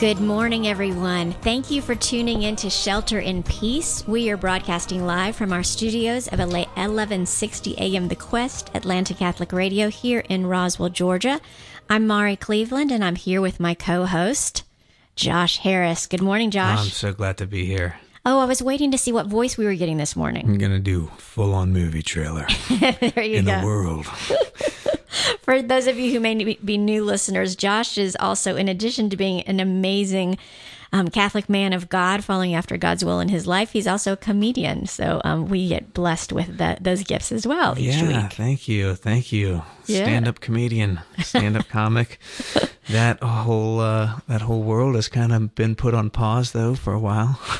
Good morning, everyone. Thank you for tuning in to Shelter in Peace. We are broadcasting live from our studios of 1160 AM The Quest, Atlanta Catholic Radio, here in Roswell, Georgia. I'm Mari Cleveland, and I'm here with my co host, Josh Harris. Good morning, Josh. I'm so glad to be here. Oh, I was waiting to see what voice we were getting this morning. I'm going to do full on movie trailer there you in go. the world. For those of you who may be new listeners, Josh is also, in addition to being an amazing um, Catholic man of God, following after God's will in his life, he's also a comedian. So um, we get blessed with that, those gifts as well each yeah, week. thank you. Thank you. Yeah. Stand up comedian, stand up comic. That whole uh, that whole world has kind of been put on pause though for a while.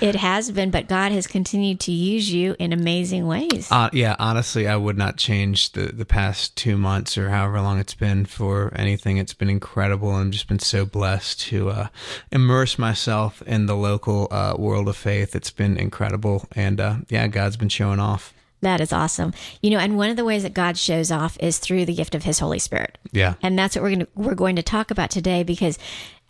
It has been, but God has continued to use you in amazing ways. Uh, yeah, honestly, I would not change the, the past two months or however long it's been for anything. It's been incredible. I've just been so blessed to uh, immerse myself in the local uh, world of faith. It's been incredible. And uh, yeah, God's been showing off. That is awesome. You know, and one of the ways that God shows off is through the gift of His Holy Spirit. Yeah. And that's what we're going to we're going to talk about today because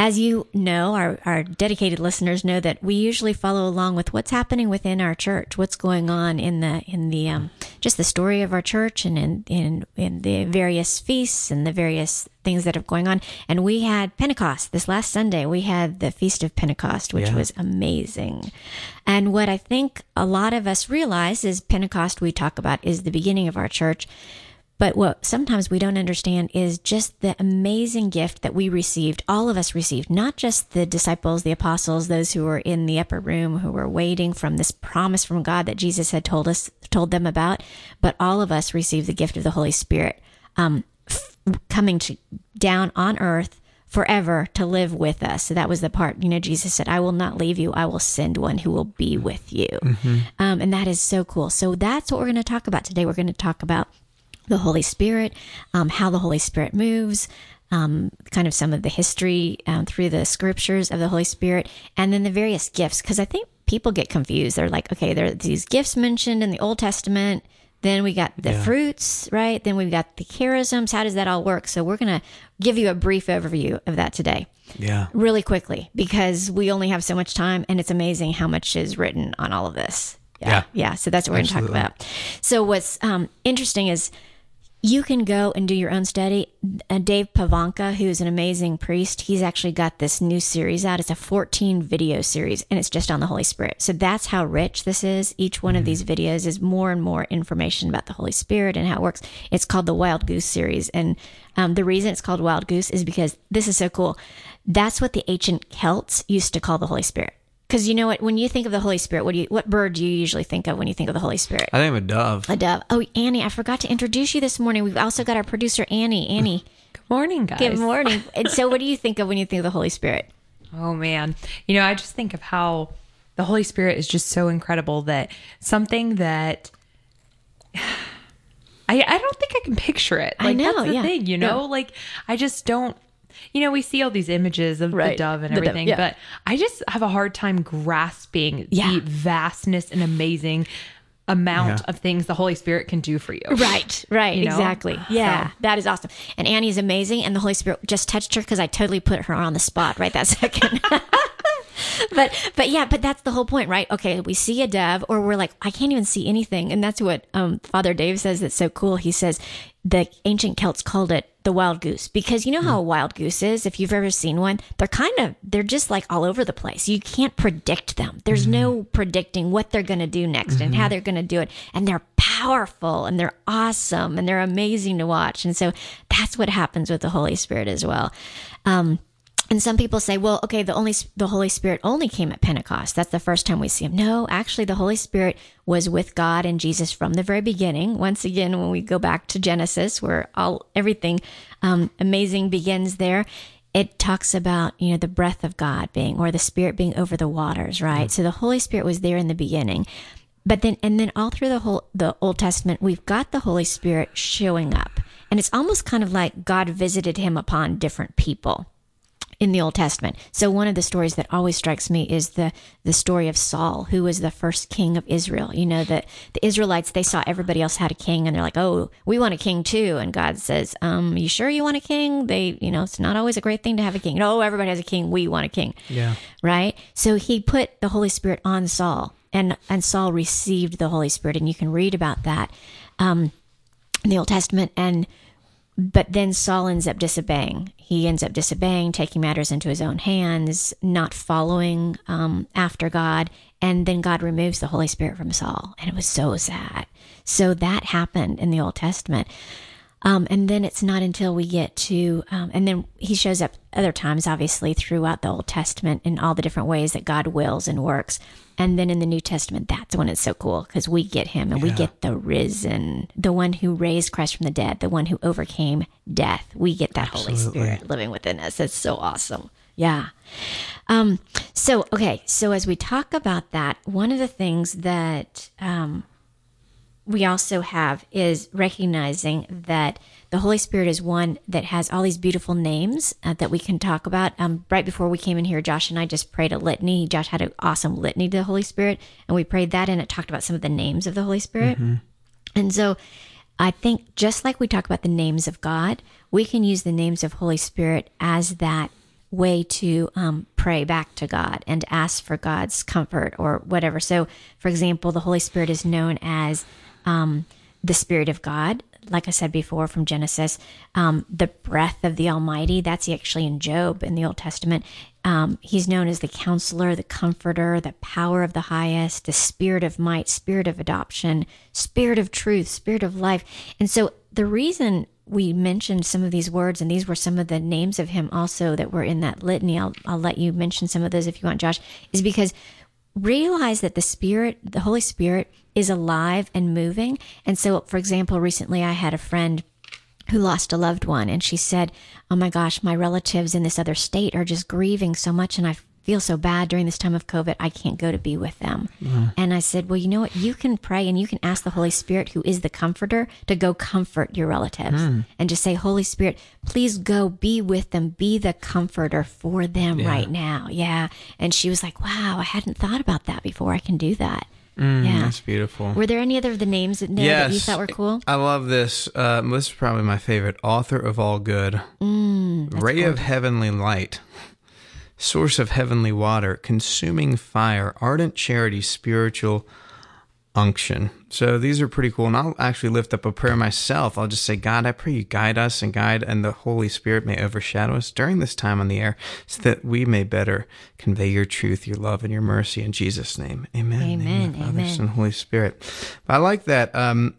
as you know, our, our dedicated listeners know that we usually follow along with what's happening within our church, what's going on in the in the um, just the story of our church and in, in in the various feasts and the various things that are going on. And we had Pentecost this last Sunday. We had the Feast of Pentecost, which Yeah. was amazing. And what I think a lot of us realize is Pentecost we talk about is the beginning of our church. But what sometimes we don't understand is just the amazing gift that we received, all of us received, not just the disciples, the apostles, those who were in the upper room who were waiting from this promise from God that Jesus had told us, told them about, but all of us received the gift of the Holy Spirit, um, f- coming to, down on earth forever to live with us. So that was the part, you know, Jesus said, I will not leave you. I will send one who will be with you. Um, and that is so cool. So that's what we're going to talk about today. We're going to talk about the Holy Spirit, um, how the Holy Spirit moves, um, kind of some of the history um, through the scriptures of the Holy Spirit, and then the various gifts. Because I think people get confused. They're like, okay, there are these gifts mentioned in the Old Testament. Then we got the Yeah. fruits, right? Then we've got the charisms. How does that all work? So we're going to give you a brief overview of that today Yeah. really quickly because we only have so much time and it's amazing how much is written on all of this. Yeah. Yeah. So that's what we're going to talk about. So what's um, interesting is you can go and do your own study. Uh, Dave Pivonka, who's an amazing priest, he's actually got this new series out. It's a 14 video series and it's just on the Holy Spirit. So that's how rich this is. Each one of these videos is more and more information about the Holy Spirit and how it works. It's called the Wild Goose series. And um, the reason it's called Wild Goose is because this is so cool. That's what the ancient Celts used to call the Holy Spirit. Because you know what? When you think of the Holy Spirit, what do you, what bird do you usually think of when you think of the Holy Spirit? I think I'm a dove. A dove. Oh, Annie, I forgot to introduce you this morning. We've also got our producer, Annie. Annie, Good morning, guys. good morning. And so, what do you think of when you think of the Holy Spirit? Oh man, you know, I just think of how the Holy Spirit is just so incredible that something that I I don't think I can picture it. I Like know, that's the yeah. thing, you know, Yeah. like I just don't. You know, we see all these images of Right. the dove and The dove, everything, yeah. but I just have a hard time grasping Yeah. the vastness and amazing amount Yeah. of things the Holy Spirit can do for you. Right, right, You know? exactly. Yeah, So- that is awesome. And Annie is amazing, and the Holy Spirit just touched her because I totally put her on the spot right that second. but but yeah, but that's the whole point, right? Okay, we see a dove, or we're like, I can't even see anything, and that's what um, Father Dave says. That's so cool. He says the ancient Celts called it the wild goose because you know how a wild goose is. If you've ever seen one, they're kind of they're just like all over the place. You can't predict them. There's no predicting what they're going to do next and how they're going to do it, and they're powerful and they're awesome and they're amazing to watch. And so that's what happens with the Holy Spirit as well. Um, and some people say, well, okay, the only the Holy Spirit only came at Pentecost. That's the first time we see him. No, actually, the Holy Spirit was with God and Jesus from the very beginning. Once again, when we go back to Genesis, where all everything um, amazing begins there, it talks about you know the breath of God being or the Spirit being over the waters, right? So the Holy Spirit was there in the beginning. But then, and then all through the whole the Old Testament, we've got the Holy Spirit showing up, and it's almost kind of like God visited him upon different people in the Old Testament. So one of the stories that always strikes me is the the story of Saul, who was the first king of Israel. You know that the Israelites they saw everybody else had a king, and they're like, "Oh, we want a king too." And God says, "Um, you sure you want a king?" They, you know, it's not always a great thing to have a king. No, everybody has a king. We want a king. Yeah. Right. So He put the Holy Spirit on Saul, and and Saul received the Holy Spirit, and you can read about that um, in the Old Testament and but then Saul ends up disobeying. He ends up disobeying, taking matters into his own hands, not following um, after God. And then God removes the Holy Spirit from Saul. And it was so sad. So that happened in the Old Testament. Um, and then it's not until we get to, um, and then he shows up other times, obviously, throughout the Old Testament in all the different ways that God wills and works. And then in the New Testament, that's when it's so cool because we get him and we get the risen, the one who raised Christ from the dead, the one who overcame death. We get that Holy Spirit living within us. It's so awesome. Yeah. Um, so, okay. So, as we talk about that, one of the things that um, we also have is recognizing that the Holy Spirit is one that has all these beautiful names uh, that we can talk about. Um, right before we came in here, Josh and I just prayed a litany. Josh had an awesome litany to the Holy Spirit, and we prayed that, and it talked about some of the names of the Holy Spirit. And so I think just like we talk about the names of God, we can use the names of Holy Spirit as that way to um, pray back to God and ask for God's comfort or whatever. So, for example, the Holy Spirit is known as um, the Spirit of God. Like I said before from Genesis, um, the breath of the Almighty, that's actually in Job in the Old Testament. Um, he's known as the counselor, the comforter, the power of the highest, the spirit of might, spirit of adoption, spirit of truth, spirit of life. And so the reason we mentioned some of these words, and these were some of the names of him also that were in that litany. I'll, I'll let you mention some of those if you want, Josh, is because realize that the Spirit, the Holy Spirit, is alive and moving. And so, for example, recently I had a friend who lost a loved one, and she said, Oh my gosh, my relatives in this other state are just grieving so much, and I feel so bad during this time of COVID, I can't go to be with them. And I said, Well, you know what? You can pray and you can ask the Holy Spirit, who is the comforter, to go comfort your relatives hmm. and just say, Holy Spirit, please go be with them, be the comforter for them right now. Yeah. And she was like, Wow, I hadn't thought about that before. I can do that. Yeah. That's beautiful. Were there any other of the names in there that you thought were cool? I love this. Uh, this is probably my favorite. Author of all good. Mm, Ray of heavenly light. Source of heavenly water. Consuming fire. Ardent charity. Spiritual unction. So these are pretty cool. And I'll actually lift up a prayer myself. I'll just say, God, I pray you guide us and guide, and the Holy Spirit may overshadow us during this time on the air so that we may better convey your truth, your love, and your mercy in Jesus' name. Amen. Amen, Father. Son, Holy Spirit. But I like that. Um,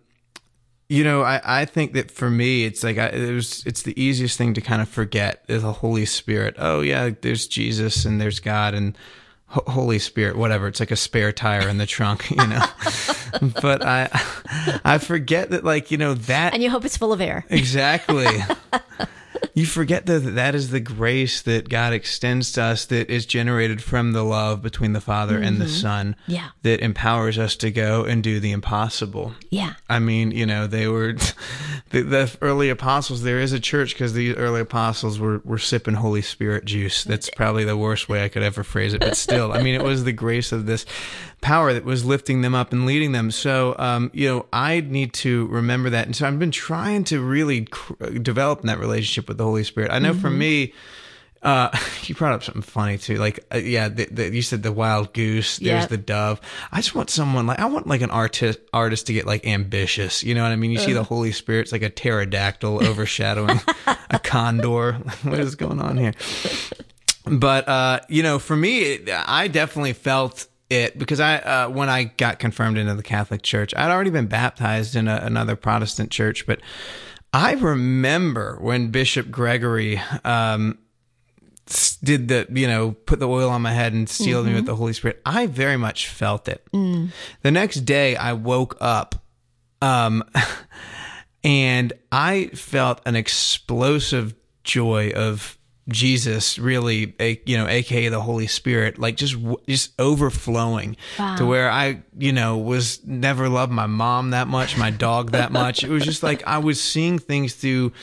you know, I, I think that for me, it's like I, it was, it's the easiest thing to kind of forget is the Holy Spirit. Oh yeah, there's Jesus and there's God and Ho- Holy Spirit, whatever. It's like a spare tire in the trunk, you know. but I, I forget that, like you know that And you hope it's full of air. exactly. you forget that that is the grace that God extends to us that is generated from the love between the Father and the mm-hmm. Son. Yeah. That empowers us to go and do the impossible. Yeah. I mean, you know, they were the, the early apostles. There is a church because the early apostles were, were sipping Holy Spirit juice. That's probably the worst way I could ever phrase it, but still, I mean, it was the grace of this power that was lifting them up and leading them. So, um, you know, I need to remember that. And so I've been trying to really cr- develop that relationship with the Holy Spirit. I know for me, uh, you brought up something funny too. Like, uh, yeah, the, the, you said the wild goose. There's Yep. the dove. I just want someone like I want like an artist artist to get like ambitious. You know what I mean? You see the Holy Spirit's like a pterodactyl overshadowing a condor. what is going on here? But uh, you know, for me, it- I definitely felt it because I uh, when I got confirmed into the Catholic Church, I'd already been baptized in a, another Protestant church, but I remember when Bishop Gregory um, did the you know put the oil on my head and sealed me with the Holy Spirit. I very much felt it. The next day, I woke up. Um, and I felt an explosive joy of Jesus, really, a, you know, aka the Holy Spirit, like just just overflowing wow. to where I, you know, was never loved my mom that much, my dog that much. It was just like I was seeing things through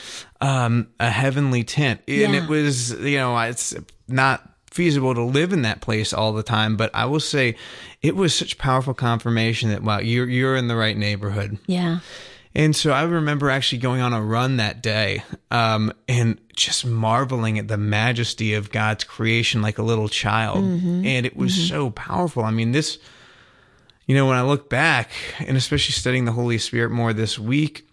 um, a heavenly tint, and yeah. it was, you know, it's not feasible to live in that place all the time. But I will say, it was such powerful confirmation that wow, you're you're in the right neighborhood. Yeah. And so I remember actually going on a run that day um, and just marveling at the majesty of God's creation like a little child. Mm-hmm. And it was mm-hmm. so powerful. I mean, this, you know, when I look back and especially studying the Holy Spirit more this week,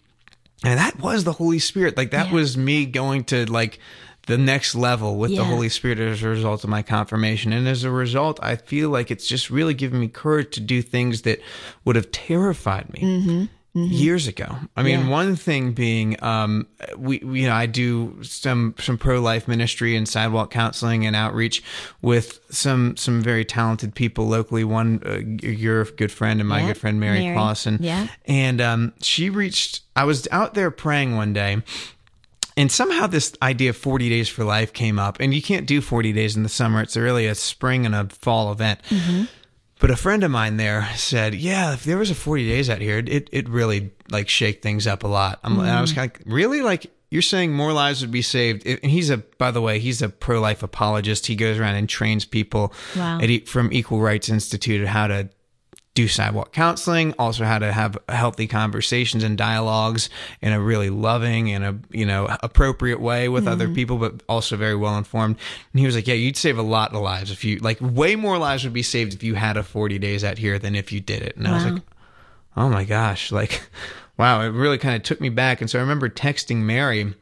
and that was the Holy Spirit. Like, that yeah. was me going to like, the next level with yeah. the Holy Spirit as a result of my confirmation. And as a result, I feel like it's just really given me courage to do things that would have terrified me. Mm-hmm mm-hmm. years ago. I mean, yeah. one thing being, um, we, we, you know, I do some some pro life ministry and sidewalk counseling and outreach with some some very talented people locally. One, uh, your good friend and my yeah. good friend Mary, Mary. Clausen. Yeah, and um, she reached. I was out there praying one day. And somehow this idea of 40 days for life came up. And you can't do 40 days in the summer. It's really a spring and a fall event. Mm-hmm. But a friend of mine there said, "Yeah, if there was a 40 days out here, it it really like shake things up a lot." Mm-hmm. And I was mm. kind of really like, "You're saying more lives would be saved?" And he's a, by the way, he's a pro life apologist. He goes around and trains people wow. at, from Equal Rights Institute how to do sidewalk counseling, also how to have healthy conversations and dialogues in a really loving and a you know appropriate way with mm-hmm. other people, but also very well informed. And he was like, "Yeah, you'd save a lot of lives if you like way more lives would be saved if you had a 40 days out here than if you did it." And wow. I was like, "Oh my gosh!" Like, wow, it really kind of took me back. And so I remember texting Mary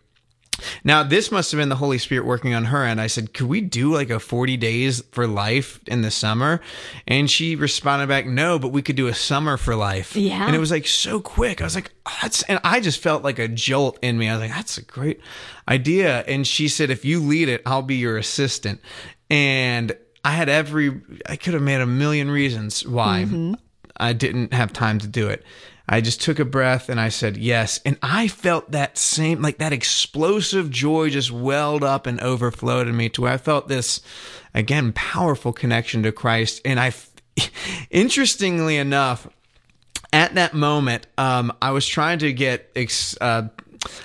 now, this must have been the Holy Spirit working on her. And I said, Could we do like a 40 days for life in the summer? And she responded back, No, but we could do a summer for life. Yeah. And it was like so quick. I was like, oh, That's, and I just felt like a jolt in me. I was like, That's a great idea. And she said, If you lead it, I'll be your assistant. And I had every, I could have made a million reasons why mm-hmm. I didn't have time to do it. I just took a breath and I said yes. And I felt that same, like that explosive joy just welled up and overflowed in me to where I felt this, again, powerful connection to Christ. And I, interestingly enough, at that moment, um, I was trying to get ex, uh,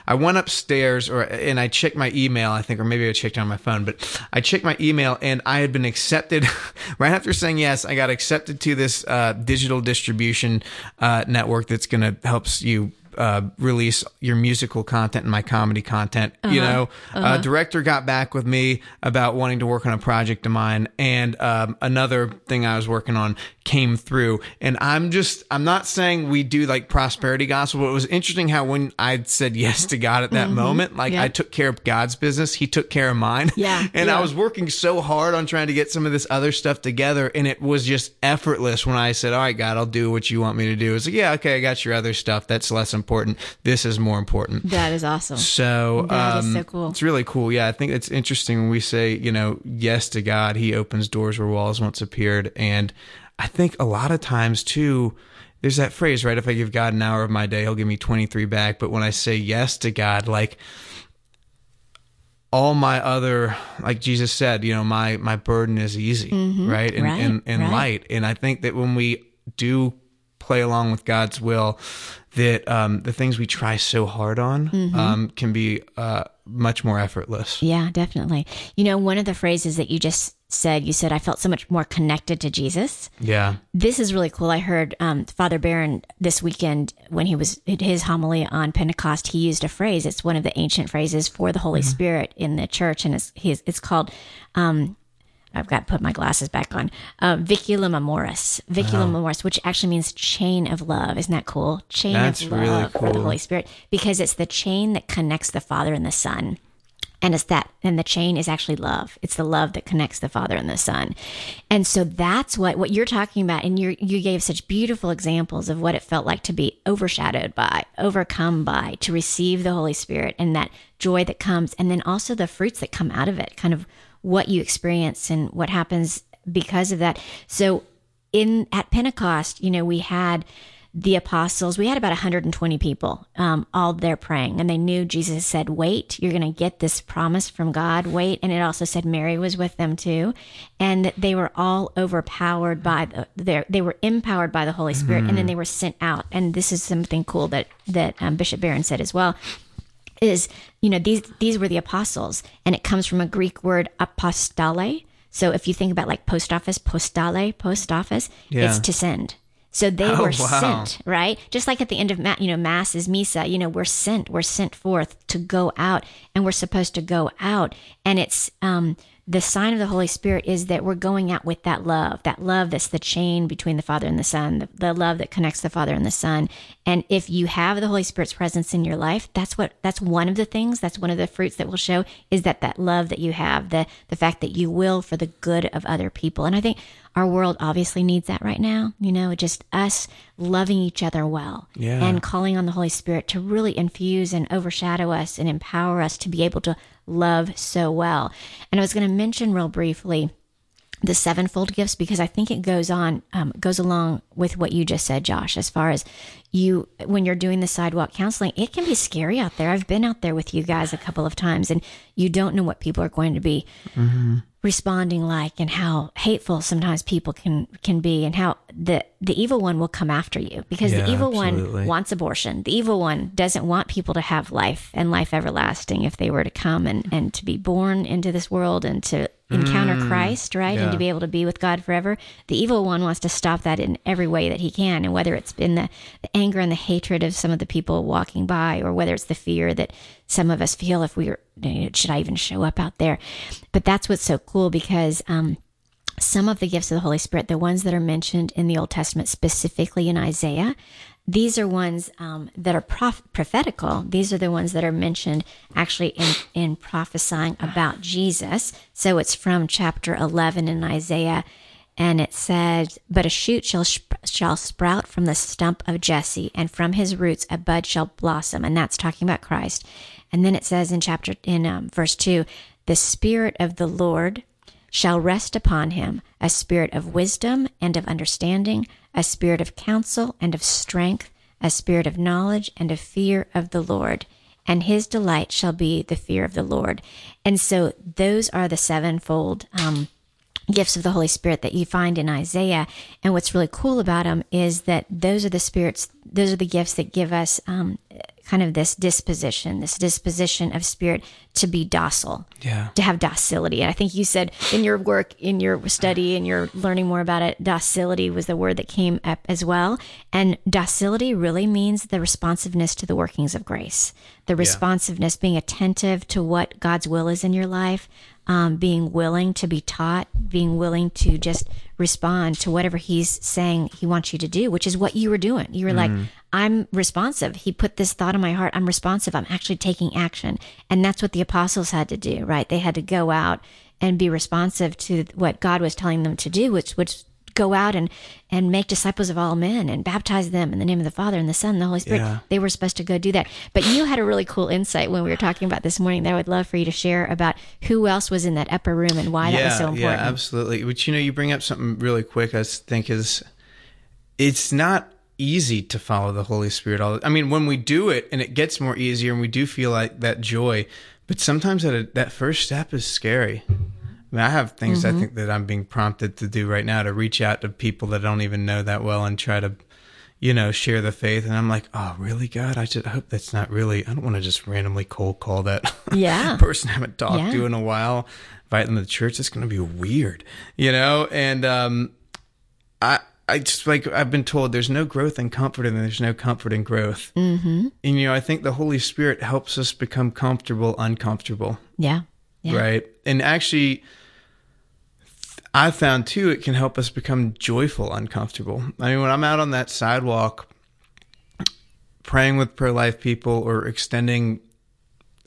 I went upstairs or and I checked my email, I think, or maybe I checked on my phone, but I checked my email and I had been accepted right after saying yes. I got accepted to this uh, digital distribution uh, network that's going to helps you uh, release your musical content and my comedy content. Uh-huh. You know, uh-huh. director got back with me about wanting to work on a project of mine, and um, another thing I was working on came through. And I'm just, I'm not saying we do like prosperity gospel, but it was interesting how when I said yes to God at that mm-hmm. moment, like I took care of God's business, He took care of mine. Yeah. and yeah. I was working so hard on trying to get some of this other stuff together, and it was just effortless when I said, "All right, God, I'll do what you want me to do." It's like, yeah, okay, I got your other stuff. That's less important. This is more important. That is awesome. So, that um, is so cool. It's really cool. Yeah, I think it's interesting when we say, you know, yes to God, He opens doors where walls once appeared, and I think a lot of times too, there's that phrase, right? If I give God an hour of my day, he'll give me 23 back. But when I say yes to God, like all my other, like Jesus said, you know, my, my burden is easy, mm-hmm. right? And, right, and, and right. light. And I think that when we do play along with God's will, that um, the things we try so hard on mm-hmm. um, can be uh, much more effortless. Yeah, definitely. You know, one of the phrases that you just said, you said, I felt so much more connected to Jesus. Yeah. This is really cool. I heard um, Father Barron this weekend when he was his homily on Pentecost, he used a phrase. It's one of the ancient phrases for the Holy mm-hmm. Spirit in the church. And it's, it's called, um, I've got to put my glasses back on. Uh, Vinculum Amoris, Vinculum wow. Amoris, which actually means chain of love. Isn't that cool? Chain That's of love really cool. for the Holy Spirit because it's the chain that connects the Father and the Son and it's that and the chain is actually love it's the love that connects the father and the son and so that's what what you're talking about and you you gave such beautiful examples of what it felt like to be overshadowed by overcome by to receive the holy spirit and that joy that comes and then also the fruits that come out of it kind of what you experience and what happens because of that so in at pentecost you know we had the apostles, we had about 120 people um, all there praying, and they knew Jesus said, Wait, you're going to get this promise from God. Wait. And it also said Mary was with them too. And they were all overpowered by the, their, they were empowered by the Holy Spirit, and then they were sent out. And this is something cool that, that um, Bishop Barron said as well is you know these these were the apostles and it comes from a greek word apostale so if you think about like post office postale post office Yeah. it's to send so they Oh, were wow. sent right just like at the end of ma- you know mass is misa you know we're sent we're sent forth to go out and we're supposed to go out and it's um the sign of the Holy Spirit is that we're going out with that love, that love that's the chain between the Father and the Son, the, the love that connects the Father and the Son. And if you have the Holy Spirit's presence in your life, that's what that's one of the things, that's one of the fruits that will show is that that love that you have, the the fact that you will for the good of other people. And I think our world obviously needs that right now. You know, just us loving each other well Yeah. and calling on the Holy Spirit to really infuse and overshadow us and empower us to be able to love so well. And I was going to mention real briefly the sevenfold gifts because I think it goes on um, goes along with what you just said, Josh. As far as you, when you're doing the sidewalk counseling, it can be scary out there. I've been out there with you guys a couple of times, and you don't know what people are going to be responding like, and how hateful sometimes people can can be, and how the the evil one will come after you because Yeah, the evil absolutely. one wants abortion. The evil one doesn't want people to have life and life everlasting if they were to come and and to be born into this world and to encounter Christ, right? And to be able to be with God forever. The evil one wants to stop that in every way that he can. And whether it's been the, the anger and the hatred of some of the people walking by, or whether it's the fear that some of us feel if we were, you know, should I even show up out there? But that's what's so cool because, um, some of the gifts of the Holy Spirit, the ones that are mentioned in the Old Testament, specifically in Isaiah, these are ones um, that are prof- prophetical. These are the ones that are mentioned actually in, in prophesying about Jesus. So it's from chapter 11 in Isaiah, and it said, But a shoot shall, shall sprout from the stump of Jesse, and from his roots a bud shall blossom. And that's talking about Christ. And then it says in chapter, in um, verse 2, The Spirit of the Lord shall rest upon him a spirit of wisdom and of understanding, a spirit of counsel and of strength, a spirit of knowledge and of fear of the Lord. And his delight shall be the fear of the Lord. And so those are the sevenfold um, gifts of the Holy Spirit that you find in Isaiah. And what's really cool about them is that those are the spirits, those are the gifts that give us um, kind of this disposition, this disposition of spirit to be docile, Yeah. to have docility. And I think you said in your work, in your study, and you're learning more about it, docility was the word that came up as well. And docility really means the responsiveness to the workings of grace, the responsiveness, being attentive to what God's will is in your life, um, being willing to be taught, being willing to just respond to whatever He's saying He wants you to do, which is what you were doing. You were like, I'm responsive. He put this thought in my heart. I'm responsive. I'm actually taking action. And that's what the apostles had to do, right? They had to go out and be responsive to what God was telling them to do, which which go out and and make disciples of all men and baptize them in the name of the Father and the Son and the Holy Spirit. Yeah. They were supposed to go do that. But you had a really cool insight when we were talking about this morning that I would love for you to share about who else was in that upper room and why that was so important. Yeah, absolutely. But you know, you bring up something really quick. I think is it's not easy to follow the Holy Spirit. All I mean, when we do it, and it gets more easier, and we do feel like that joy. But sometimes that that first step is scary. I mean, I have things Mm-hmm. I think that I'm being prompted to do right now to reach out to people that I don't even know that well and try to, you know, share the faith. And I'm like, oh, really, God? I just I hope that's not really. I don't want to just randomly cold call that Yeah. person I haven't talked Yeah. to in a while, invite them to church. It's going to be weird, you know. And um, I. I just like I've been told there's no growth in comfort and there's no comfort in growth. Mm-hmm. And you know, I think the Holy Spirit helps us become comfortable, uncomfortable Yeah. Yeah. right? And actually, I found too it can help us become joyful, uncomfortable. I mean, when I'm out on that sidewalk praying with pro life people or extending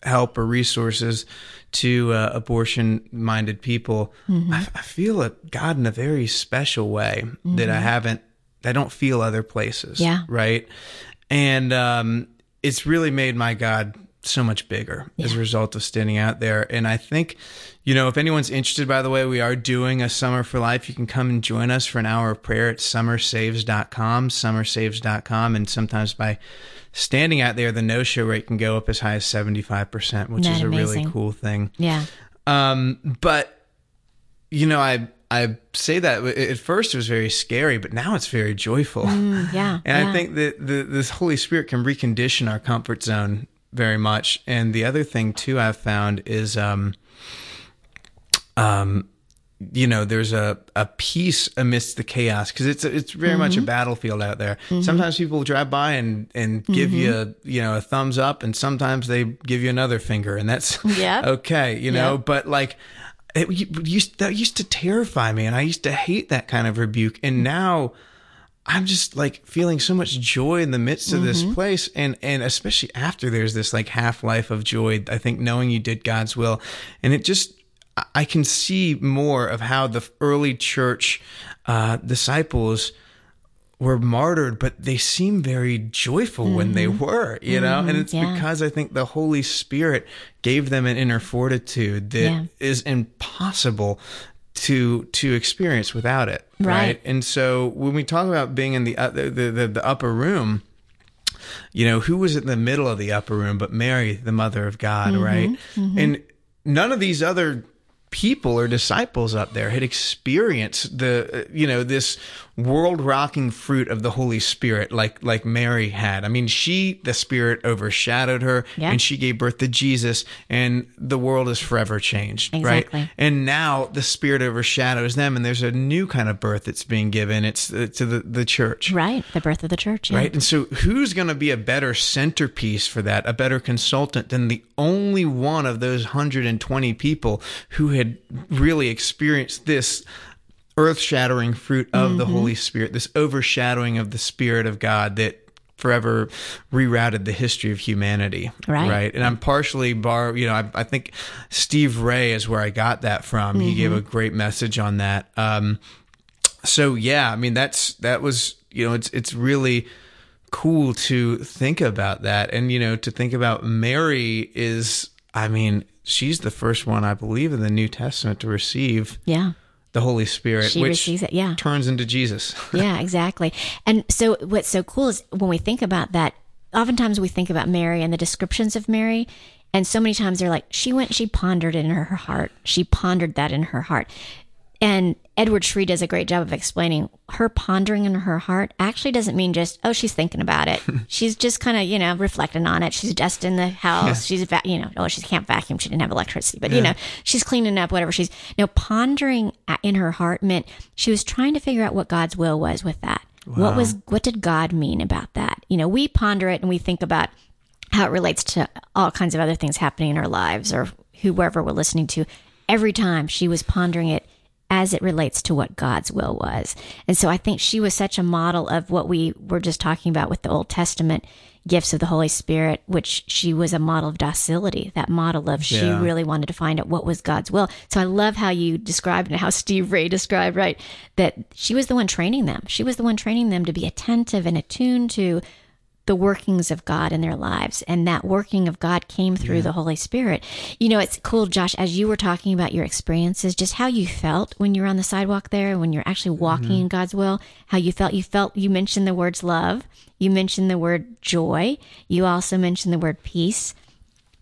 help or resources to uh, abortion minded people, I, I feel a God in a very special way that I haven't, I don't feel other places. Yeah. Right. And um, it's really made my God so much bigger as a result of standing out there. And I think, you know, if anyone's interested, by the way, we are doing a Summer for Life. You can come and join us for an hour of prayer at summersaves.com, summersaves.com. And sometimes by standing out there, the no show rate can go up as high as 75%, which is a really cool thing. Yeah. Um, but you know, I I say that at first it was very scary, but now it's very joyful. Yeah. And yeah. I think that the, this Holy Spirit can recondition our comfort zone very much. And the other thing too I've found is, um, um, you know, there's a, a peace amidst the chaos because it's it's very much a mm-hmm. battlefield out there. Mm-hmm. Sometimes people drive by and and give mm-hmm. you a you know a thumbs up, and sometimes they give you another finger, and that's Yep. okay, you know. Yep. But like, it used that used to terrify me, and I used to hate that kind of rebuke, and now. I'm just like feeling so much joy in the midst of this place and and especially after there's this like half life of joy I think knowing you did God's will and it just I- can see more of how the early church uh disciples were martyred but they seem very joyful when they were you know? And it's yeah. because I think the Holy Spirit gave them an inner fortitude that is Yeah. impossible to to experience without it right, Right. and so when we talk about being in the, uh, the, the the upper room you know who was in the middle of the upper room but mary the mother of god right? And none of these other people or disciples up there had experienced the uh, you know this world rocking fruit of the holy spirit like like mary had i mean she the spirit overshadowed her Yeah. and she gave birth to jesus and the world is forever changed Exactly. right and now the spirit overshadows them and there's a new kind of birth that's being given it's uh, to the, the church right. The birth of the church. Yeah. Right. And so, who's going to be a better centerpiece for that, a better consultant than the only one of those 120 people who had really experienced this earth shattering fruit of the Holy Spirit, this overshadowing of the Spirit of God that forever rerouted the history of humanity. Right. Right. And I'm partially bar, you know, I, I think Steve Ray is where I got that from. He gave a great message on that. Um, so yeah, I mean that's that was you know it's it's really cool to think about that and you know to think about Mary is I mean she's the first one I believe in the New Testament to receive Yeah. The Holy Spirit She which receives it. Yeah. turns into Jesus. yeah, exactly. And so what's so cool is when we think about that, oftentimes we think about Mary and the descriptions of Mary. And so many times they're like, she went, she pondered it in her heart. She pondered that in her heart. And Edward Sri does a great job of explaining her pondering in her heart actually doesn't mean just, oh, she's thinking about it. she's just kind of, you know, reflecting on it. She's just in the house. She's, va- you know, oh, she can't vacuum. She didn't have electricity, but, you know, she's cleaning up, whatever she's, no, pondering in her heart meant she was trying to figure out what God's will was with that. What was, what did God mean about that? You know, we ponder it and we think about how it relates to all kinds of other things happening in our lives or whoever we're listening to. Every time she was pondering it as it relates to what God's will was. And so I think she was such a model of what we were just talking about with the Old Testament gifts of the Holy Spirit, which she was a model of docility, that model of she Yeah. really wanted to find out what was God's will. So I love how you described and how Steve Ray described, right? That she was the one training them. She was the one training them to be attentive and attuned to the workings of God in their lives. And that working of God came through the Holy Spirit. You know, it's cool, Josh, as you were talking about your experiences, just how you felt when you were on the sidewalk there, when you're actually mm-hmm. walking in God's will, how you felt. You felt, you mentioned the words love, you mentioned the word joy, you also mentioned the word peace.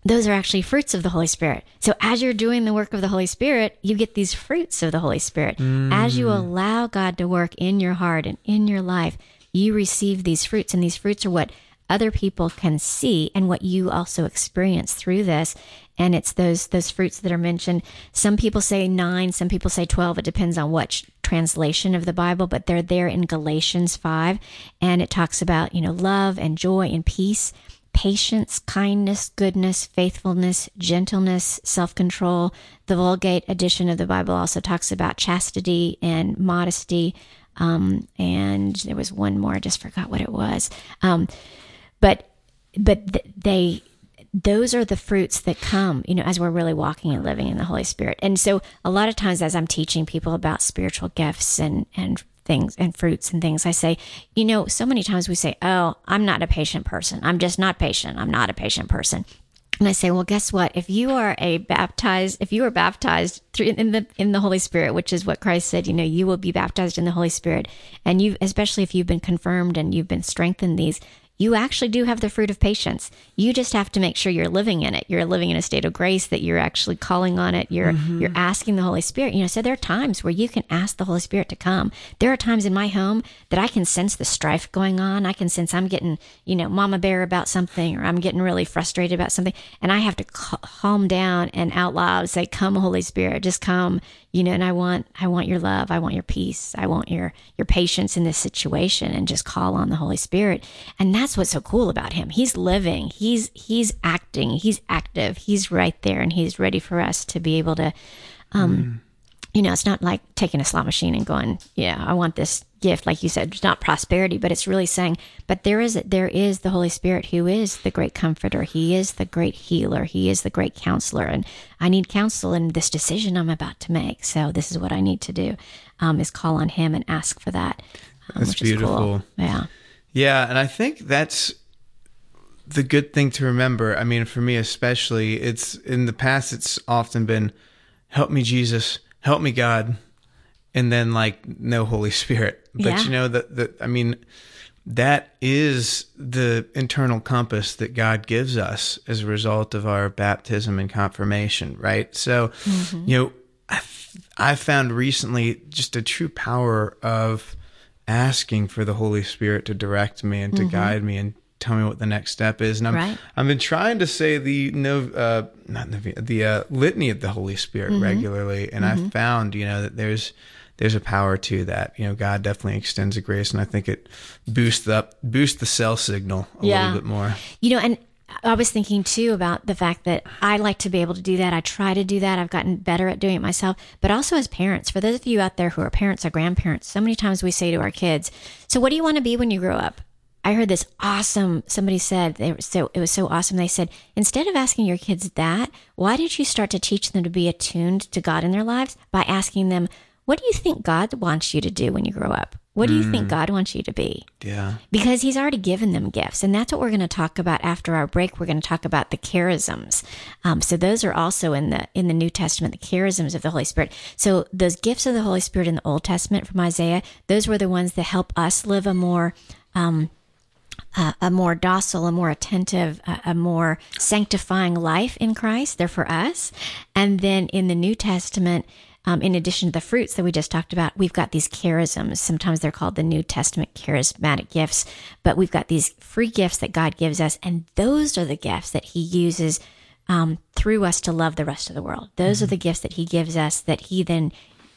Those are actually fruits of the Holy Spirit. So as you're doing the work of the Holy Spirit, you get these fruits of the Holy Spirit. As you mm. allow God to work in your heart and in your life, you receive these fruits, and these fruits are what other people can see and what you also experience through this. And it's those those fruits that are mentioned. Some people say nine, some people say twelve. It depends on what translation of the Bible, but they're there in Galatians five, and it talks about you know love and joy and peace patience, kindness, goodness, faithfulness, gentleness, self control. The Vulgate edition of the Bible also talks about chastity and modesty. Um, and there was one more, I just forgot what it was. Um, but but th- they those are the fruits that come you know as we're really walking and living in the holy spirit. And so a lot of times as i'm teaching people about spiritual gifts and and things and fruits and things i say you know so many times we say oh i'm not a patient person. I'm just not patient. I'm not a patient person And I say, well, guess what? If you are a baptized, if you are baptized through in the in the Holy Spirit, which is what Christ said, you know, you will be baptized in the Holy Spirit, and you, especially if you've been confirmed and you've been strengthened, these you actually do have the fruit of patience. You just have to make sure you're living in it. You're living in a state of grace that you're actually calling on it. You're mm-hmm. you're asking the Holy Spirit. You know, so there are times where you can ask the Holy Spirit to come. There are times in my home that I can sense the strife going on. I can sense I'm getting, you know, mama bear about something or I'm getting really frustrated about something and I have to calm down and out loud say, "Come, Holy Spirit, just come." You know and i want i want your love. I want your peace. I want your your patience in this situation and just call on the holy spirit. And that's what's so cool about him. He's living. He's he's acting. He's active. He's right there and he's ready for us to be able to um mm. you know, it's not like taking a slot machine and going, yeah, I want this gift, like you said, it's not prosperity, but it's really saying, but there is there is the Holy Spirit who is the great comforter. He is the great healer. He is the great counselor, and I need counsel in this decision I'm about to make. So this is what I need to do: um, is call on Him and ask for that. Um, that's beautiful. Cool. Yeah, yeah, and I think that's the good thing to remember. I mean, for me especially, it's in the past. It's often been, "Help me, Jesus." help me God, and then like no Holy Spirit. But yeah. you know that that I mean that is the internal compass that God gives us as a result of our baptism and confirmation, right? So, mm-hmm. you know, I've, found recently just a true power of asking for the Holy Spirit to direct me and to mm-hmm. guide me and tell me what the next step is. And I'm right. I've been trying to say the no uh, not the uh, litany of the Holy Spirit mm-hmm. regularly, and mm-hmm. I found you know that there's there's a power to that. You know, God definitely extends a grace, and I think it boosts up boosts the cell signal a yeah. little bit more. You know, and I was thinking too about the fact that I like to be able to do that. I try to do that. I've gotten better at doing it myself, but also as parents. For those of you out there who are parents or grandparents, so many times we say to our kids, "So what do you want to be when you grow up?" I heard this awesome. Somebody said they were so it was so awesome. They said instead of asking your kids that, why did you start to teach them to be attuned to God in their lives by asking them, "What do you think God wants you to do when you grow up? What do you mm. think God wants you to be?" Yeah, because He's already given them gifts, and that's what we're going to talk about after our break. We're going to talk about the charisms. Um, so those are also in the in the New Testament, the charisms of the Holy Spirit. So those gifts of the Holy Spirit in the Old Testament from Isaiah, those were the ones that help us live a more um, uh, a more docile, a more attentive, uh, a more sanctifying life in Christ. They're for us. And then in the New Testament, um, in addition to the fruits that we just talked about, we've got these charisms. Sometimes they're called the New Testament charismatic gifts, but we've got these free gifts that God gives us, and those are the gifts that He uses um, through us to love the rest of the world. Those mm-hmm. are the gifts that He gives us that He then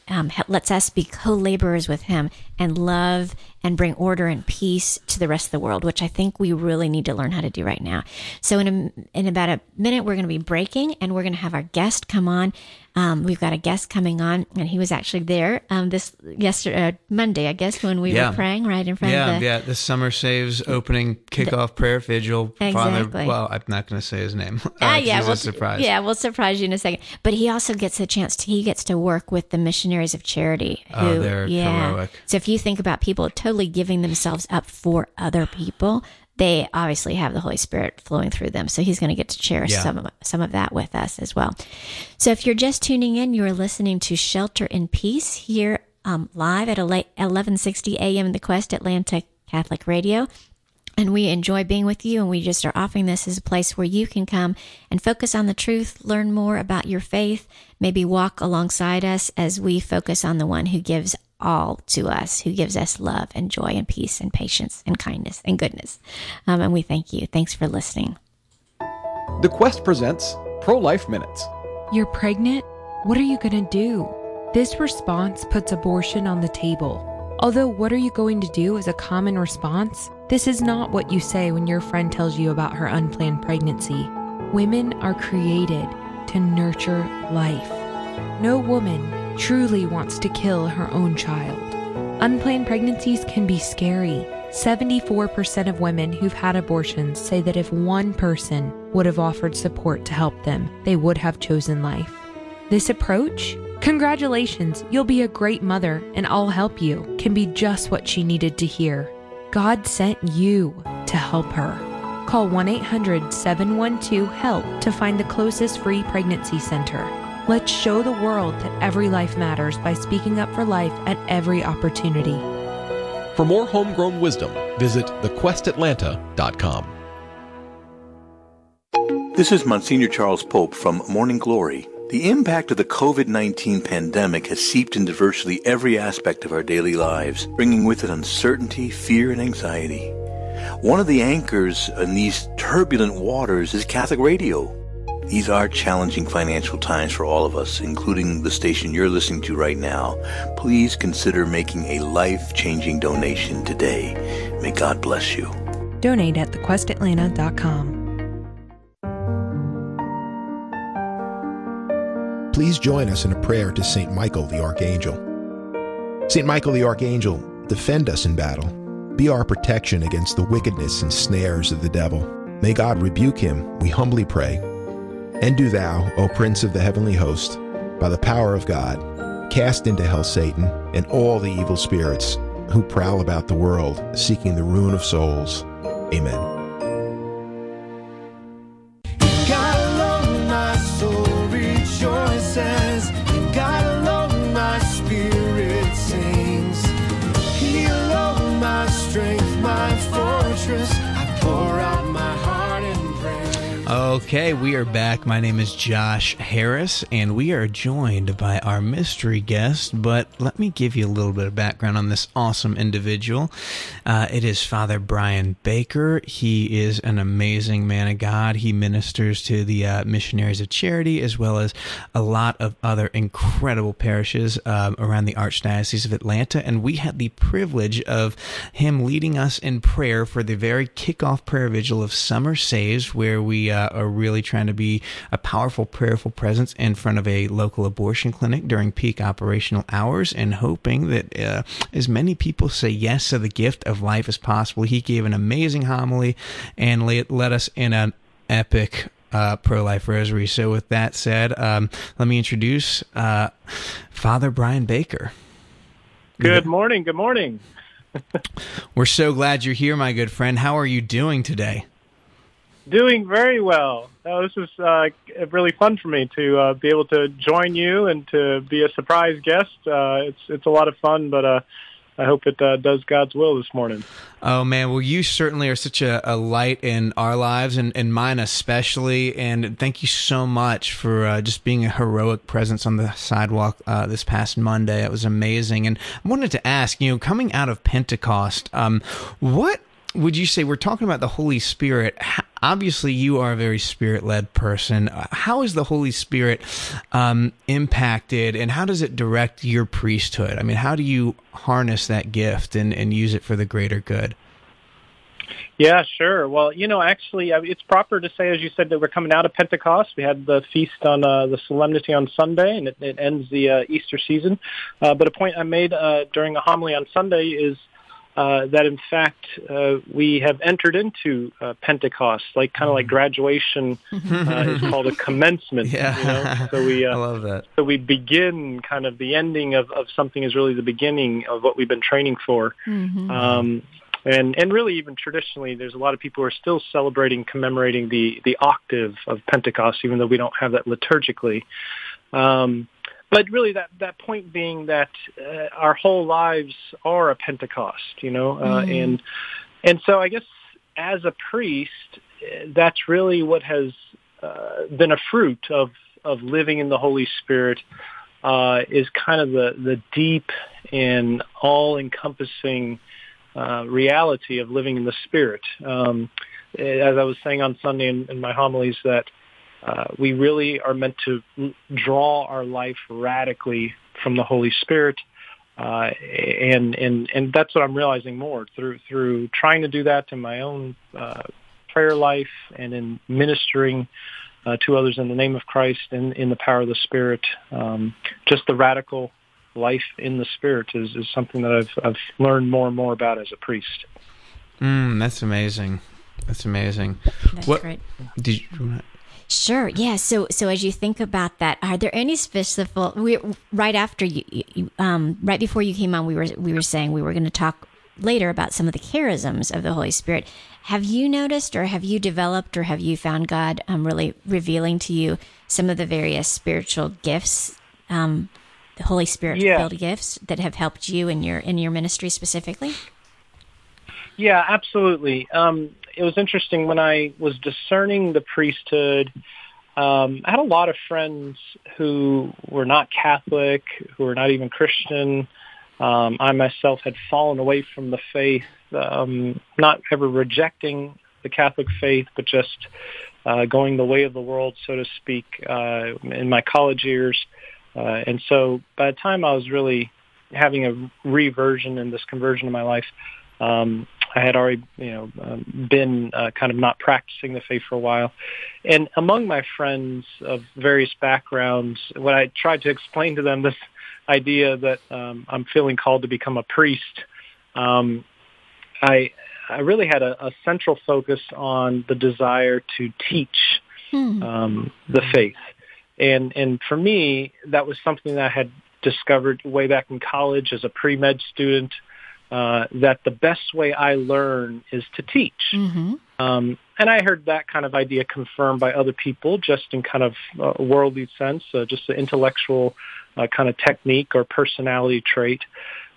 um, lets us be co laborers with Him and love and bring order and peace to the rest of the world, which I think we really need to learn how to do right now. So, in, a, in about a minute, we're going to be breaking and we're going to have our guest come on. Um, we've got a guest coming on, and he was actually there um, this yesterday, uh, Monday, I guess, when we yeah. were praying right in front yeah, of the yeah the Summer Saves opening kickoff the, prayer vigil. Exactly. Father, well, I'm not going to say his name. Ah, uh, yeah, we'll, surprise. Yeah, we'll surprise you in a second. But he also gets a chance to he gets to work with the missionaries of charity. Oh, who, oh, they're yeah. heroic. So if you think about people totally giving themselves up for other people, they obviously have the Holy Spirit flowing through them. So he's going to get to share yeah. some of, some of that with us as well. So if you're just tuning in, you're listening to Shelter in Peace here um, live at 1160 a.m. in the Quest Atlanta Catholic Radio. And we enjoy being with you, and we just are offering this as a place where you can come and focus on the truth, learn more about your faith, maybe walk alongside us as we focus on the one who gives all to us, who gives us love and joy and peace and patience and kindness and goodness. Um, and we thank you. Thanks for listening. The Quest presents Pro Life Minutes. You're pregnant? What are you going to do? This response puts abortion on the table. Although, what are you going to do is a common response, this is not what you say when your friend tells you about her unplanned pregnancy. Women are created to nurture life. No woman truly wants to kill her own child. Unplanned pregnancies can be scary. 74% of women who've had abortions say that if one person would have offered support to help them, they would have chosen life. This approach, congratulations, you'll be a great mother and I'll help you, can be just what she needed to hear. God sent you to help her. Call 1 800 712 HELP to find the closest free pregnancy center. Let's show the world that every life matters by speaking up for life at every opportunity. For more homegrown wisdom, visit thequestatlanta.com. This is Monsignor Charles Pope from Morning Glory. The impact of the COVID-19 pandemic has seeped into virtually every aspect of our daily lives, bringing with it uncertainty, fear, and anxiety. One of the anchors in these turbulent waters is Catholic radio. These are challenging financial times for all of us, including the station you're listening to right now. Please consider making a life-changing donation today. May God bless you. Donate at thequestatlanta.com. please join us in a prayer to St. Michael the Archangel. St. Michael the Archangel, defend us in battle. Be our protection against the wickedness and snares of the devil. May God rebuke him, we humbly pray. And do thou, O Prince of the heavenly host, by the power of God, cast into hell Satan and all the evil spirits who prowl about the world seeking the ruin of souls. Amen. My name is Josh Harris, and we are joined by our mystery guest. But let me give you a little bit of background on this awesome individual. Uh, it is Father Brian Baker. He is an amazing man of God. He ministers to the uh, Missionaries of Charity as well as a lot of other incredible parishes um, around the Archdiocese of Atlanta. And we had the privilege of him leading us in prayer for the very kickoff prayer vigil of Summer Saves, where we uh, are really trying to be a powerful, prayerful presence in front of a local abortion clinic during peak operational hours and hoping that uh, as many people say yes to the gift of life as possible. He gave an amazing homily and led us in an epic uh, pro life rosary. So, with that said, um, let me introduce uh, Father Brian Baker. Good morning. Good morning. We're so glad you're here, my good friend. How are you doing today? Doing very well. Oh, this is uh, really fun for me to uh, be able to join you and to be a surprise guest. Uh, it's it's a lot of fun, but uh, I hope it uh, does God's will this morning. Oh man, well you certainly are such a, a light in our lives and, and mine especially. And thank you so much for uh, just being a heroic presence on the sidewalk uh, this past Monday. It was amazing. And I wanted to ask, you know, coming out of Pentecost, um, what would you say we're talking about the Holy Spirit? Obviously, you are a very spirit led person. How is the Holy Spirit um, impacted and how does it direct your priesthood? I mean, how do you harness that gift and, and use it for the greater good? Yeah, sure. Well, you know, actually, it's proper to say, as you said, that we're coming out of Pentecost. We had the feast on uh, the solemnity on Sunday, and it, it ends the uh, Easter season. Uh, but a point I made uh, during a homily on Sunday is uh, that in fact uh, we have entered into uh, Pentecost, like kind of like mm-hmm. graduation uh, is called a commencement. Yeah, you know? so we I love that. So we begin kind of the ending of, of something is really the beginning of what we've been training for. Mm-hmm. Um, and and really even traditionally, there's a lot of people who are still celebrating, commemorating the the octave of Pentecost, even though we don't have that liturgically. Um, but really that that point being that uh, our whole lives are a pentecost you know uh, mm. and and so i guess as a priest that's really what has uh, been a fruit of of living in the holy spirit uh, is kind of the the deep and all encompassing uh, reality of living in the spirit um, as i was saying on sunday in, in my homilies that uh, we really are meant to draw our life radically from the Holy Spirit. Uh, and, and, and that's what I'm realizing more through, through trying to do that in my own, uh, prayer life and in ministering, uh, to others in the name of Christ and in the power of the Spirit. Um, just the radical life in the Spirit is, is something that I've, I've learned more and more about as a priest. Mm, that's amazing. That's amazing. That's what, great. Did you, Sure. Yeah. So, so as you think about that, are there any specific? We right after you, you um, right before you came on, we were we were saying we were going to talk later about some of the charisms of the Holy Spirit. Have you noticed, or have you developed, or have you found God um, really revealing to you some of the various spiritual gifts, um, the Holy Spirit filled yeah. gifts that have helped you in your in your ministry specifically? Yeah, absolutely. Um, it was interesting when I was discerning the priesthood. Um, I had a lot of friends who were not Catholic, who were not even Christian. Um, I myself had fallen away from the faith, um, not ever rejecting the Catholic faith, but just uh, going the way of the world, so to speak, uh, in my college years. Uh, and so by the time I was really having a reversion and this conversion in my life, um, I had already, you know, um, been uh, kind of not practicing the faith for a while. And among my friends of various backgrounds, when I tried to explain to them this idea that um, I'm feeling called to become a priest, um, I I really had a, a central focus on the desire to teach hmm. um, the faith, and and for me that was something that I had discovered way back in college as a pre med student. Uh, that the best way I learn is to teach. Mm-hmm. Um, and I heard that kind of idea confirmed by other people, just in kind of a worldly sense, uh, just an intellectual uh, kind of technique or personality trait.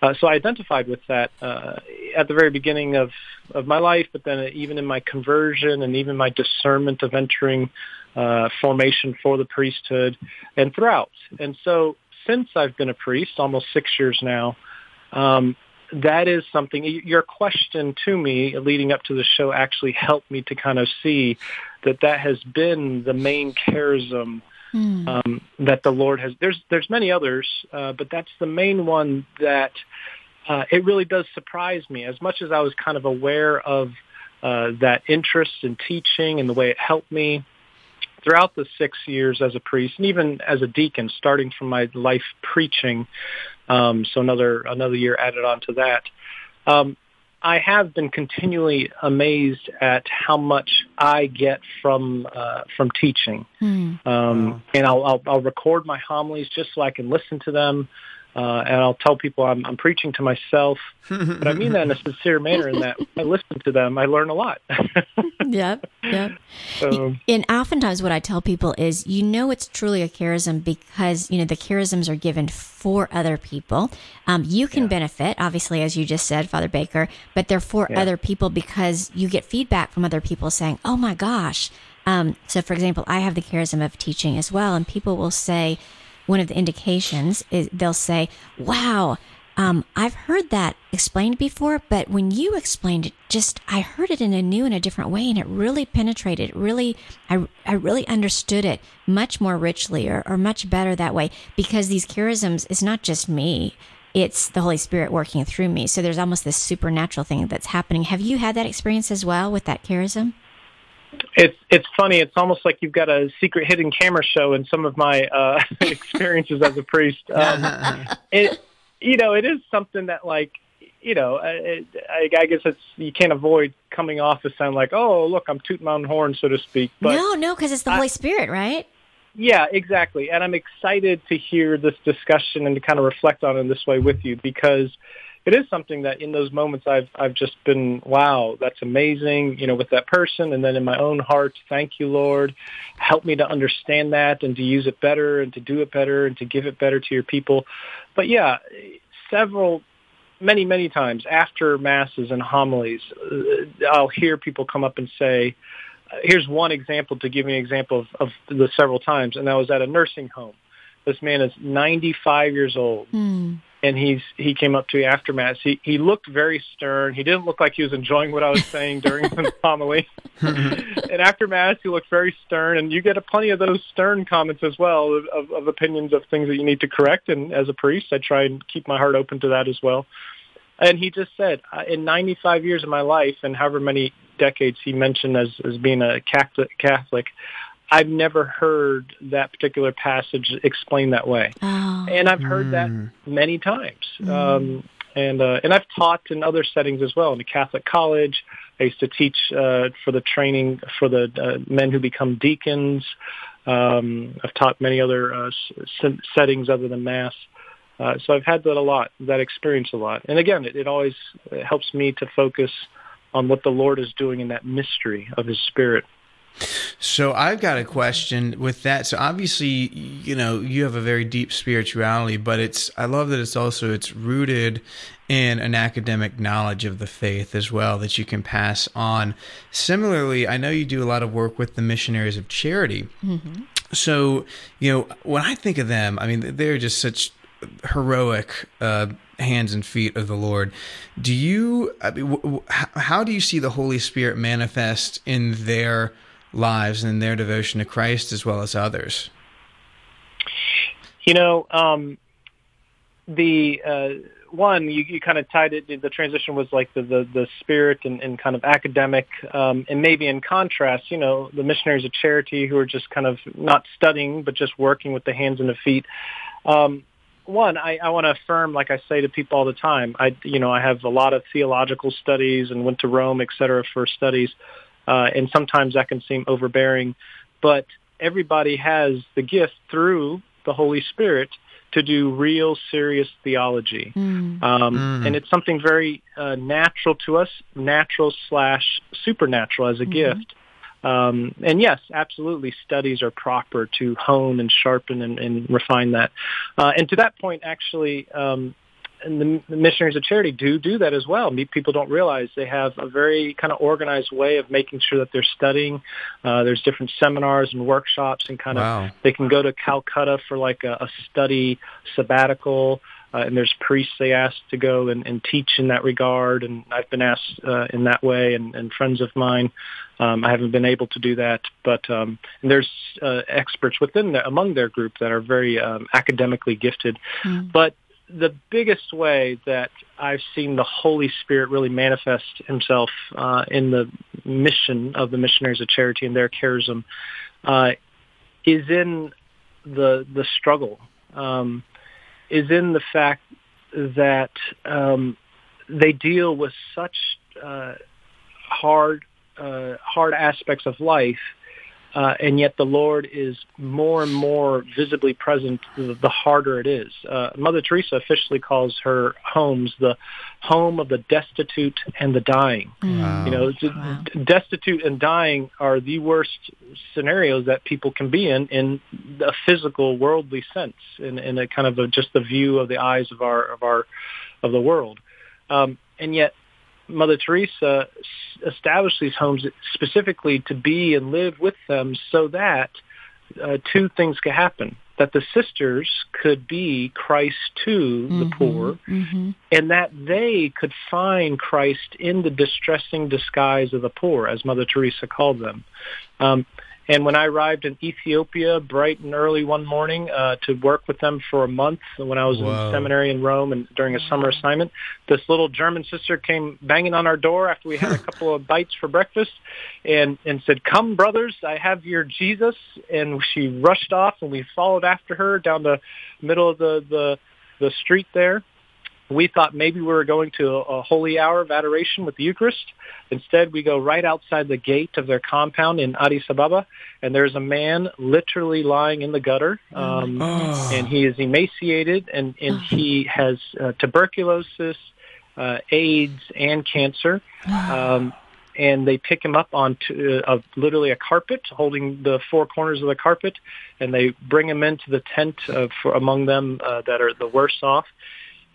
Uh, so I identified with that uh, at the very beginning of, of my life, but then even in my conversion and even my discernment of entering uh, formation for the priesthood and throughout. And so since I've been a priest, almost six years now, um, that is something your question to me leading up to the show actually helped me to kind of see that that has been the main charism mm. um, that the Lord has. There's there's many others, uh, but that's the main one that uh, it really does surprise me. As much as I was kind of aware of uh, that interest in teaching and the way it helped me throughout the six years as a priest and even as a deacon, starting from my life preaching. Um, so another another year added on to that. Um, I have been continually amazed at how much I get from uh, from teaching, mm. um, wow. and I'll, I'll, I'll record my homilies just so I can listen to them. Uh, and I'll tell people I'm, I'm preaching to myself, but I mean that in a sincere manner. In that I listen to them, I learn a lot. yep, yep. And oftentimes, what I tell people is, you know, it's truly a charism because you know the charisms are given for other people. Um, you can yeah. benefit, obviously, as you just said, Father Baker, but they're for yeah. other people because you get feedback from other people saying, "Oh my gosh." Um, so, for example, I have the charism of teaching as well, and people will say one of the indications is they'll say, wow, um, I've heard that explained before, but when you explained it, just I heard it in a new and a different way, and it really penetrated. Really, I I really understood it much more richly, or, or much better that way, because these charisms is not just me; it's the Holy Spirit working through me. So there's almost this supernatural thing that's happening. Have you had that experience as well with that charism? It's it's funny. It's almost like you've got a secret hidden camera show in some of my uh, experiences as a priest. Um, it you know it is something that like you know it, I, I guess it's you can't avoid coming off as sound like oh look I'm tooting my own horn so to speak. But no, no, because it's the Holy Spirit, right? Yeah, exactly. And I'm excited to hear this discussion and to kind of reflect on it this way with you because it is something that in those moments I've I've just been wow that's amazing you know with that person and then in my own heart thank you Lord. Help me to understand that and to use it better and to do it better and to give it better to your people. But yeah several many many times after masses and homilies uh, I'll hear people come up and say here's one example to give you an example of, of the several times and that was at a nursing home. This man is 95 years old. Mm and he's he came up to me after mass. He he looked very stern. He didn't look like he was enjoying what I was saying during the homily. and after mass, he looked very stern. And you get a plenty of those stern comments as well of, of, of opinions of things that you need to correct. And as a priest, I try and keep my heart open to that as well. And he just said, in 95 years of my life, and however many decades he mentioned as as being a Catholic, Catholic I've never heard that particular passage explained that way, oh. and I've heard mm. that many times. Mm. Um, and uh, and I've taught in other settings as well. In a Catholic college, I used to teach uh, for the training for the uh, men who become deacons. Um, I've taught many other uh, settings other than mass. Uh, so I've had that a lot, that experience a lot. And again, it, it always helps me to focus on what the Lord is doing in that mystery of His Spirit. So I've got a question with that. So obviously, you know, you have a very deep spirituality, but it's I love that it's also it's rooted in an academic knowledge of the faith as well that you can pass on. Similarly, I know you do a lot of work with the missionaries of charity. Mm-hmm. So, you know, when I think of them, I mean, they're just such heroic uh, hands and feet of the Lord. Do you, I mean, w- w- how do you see the Holy Spirit manifest in their lives and their devotion to Christ as well as others? You know, um, the uh, one you, you kind of tied it. The transition was like the the, the spirit and, and kind of academic, um, and maybe in contrast, you know, the missionaries of charity who are just kind of not studying but just working with the hands and the feet. Um, one, I, I want to affirm, like I say to people all the time, I, you know, I have a lot of theological studies and went to Rome, et cetera, for studies uh, and sometimes that can seem overbearing. But everybody has the gift through the Holy Spirit to do real serious theology. Mm. Um, mm. And it's something very uh, natural to us, natural slash supernatural as a mm-hmm. gift. Um, and yes, absolutely, studies are proper to hone and sharpen and, and refine that. Uh, and to that point, actually, um, and the, the missionaries of charity do do that as well. People don't realize they have a very kind of organized way of making sure that they're studying. Uh, there's different seminars and workshops, and kind wow. of they can go to Calcutta for like a, a study sabbatical. Uh, and there's priests they ask to go and, and teach in that regard, and I've been asked uh, in that way, and, and friends of mine. Um, I haven't been able to do that, but um, and there's uh, experts within the, among their group that are very um, academically gifted. Mm. But the biggest way that I've seen the Holy Spirit really manifest himself uh, in the mission of the missionaries of charity and their charism uh, is in the the struggle, um, is in the fact that um, they deal with such uh, hard uh, hard aspects of life uh, and yet the Lord is more and more visibly present the harder it is. Uh, Mother Teresa officially calls her homes the home of the destitute and the dying. Mm. Wow. You know, wow. destitute and dying are the worst scenarios that people can be in in a physical, worldly sense, in, in a kind of a, just the view of the eyes of our of our of the world. Um, and yet Mother Teresa established these homes specifically to be and live with them so that uh, two things could happen. That the sisters could be Christ to mm-hmm, the poor, mm-hmm. and that they could find Christ in the distressing disguise of the poor, as Mother Teresa called them. Um, and when I arrived in Ethiopia bright and early one morning uh, to work with them for a month when I was Whoa. in seminary in Rome and during a summer assignment, this little German sister came banging on our door after we had a couple of bites for breakfast and, and said, come brothers, I have your Jesus. And she rushed off and we followed after her down the middle of the, the, the street there we thought maybe we were going to a, a holy hour of adoration with the Eucharist. Instead, we go right outside the gate of their compound in Addis Ababa, and there's a man literally lying in the gutter, oh um, oh. and he is emaciated, and, and oh. he has uh, tuberculosis, uh, AIDS, and cancer. Um, and they pick him up on to, uh, literally a carpet, holding the four corners of the carpet, and they bring him into the tent uh, for among them uh, that are the worst off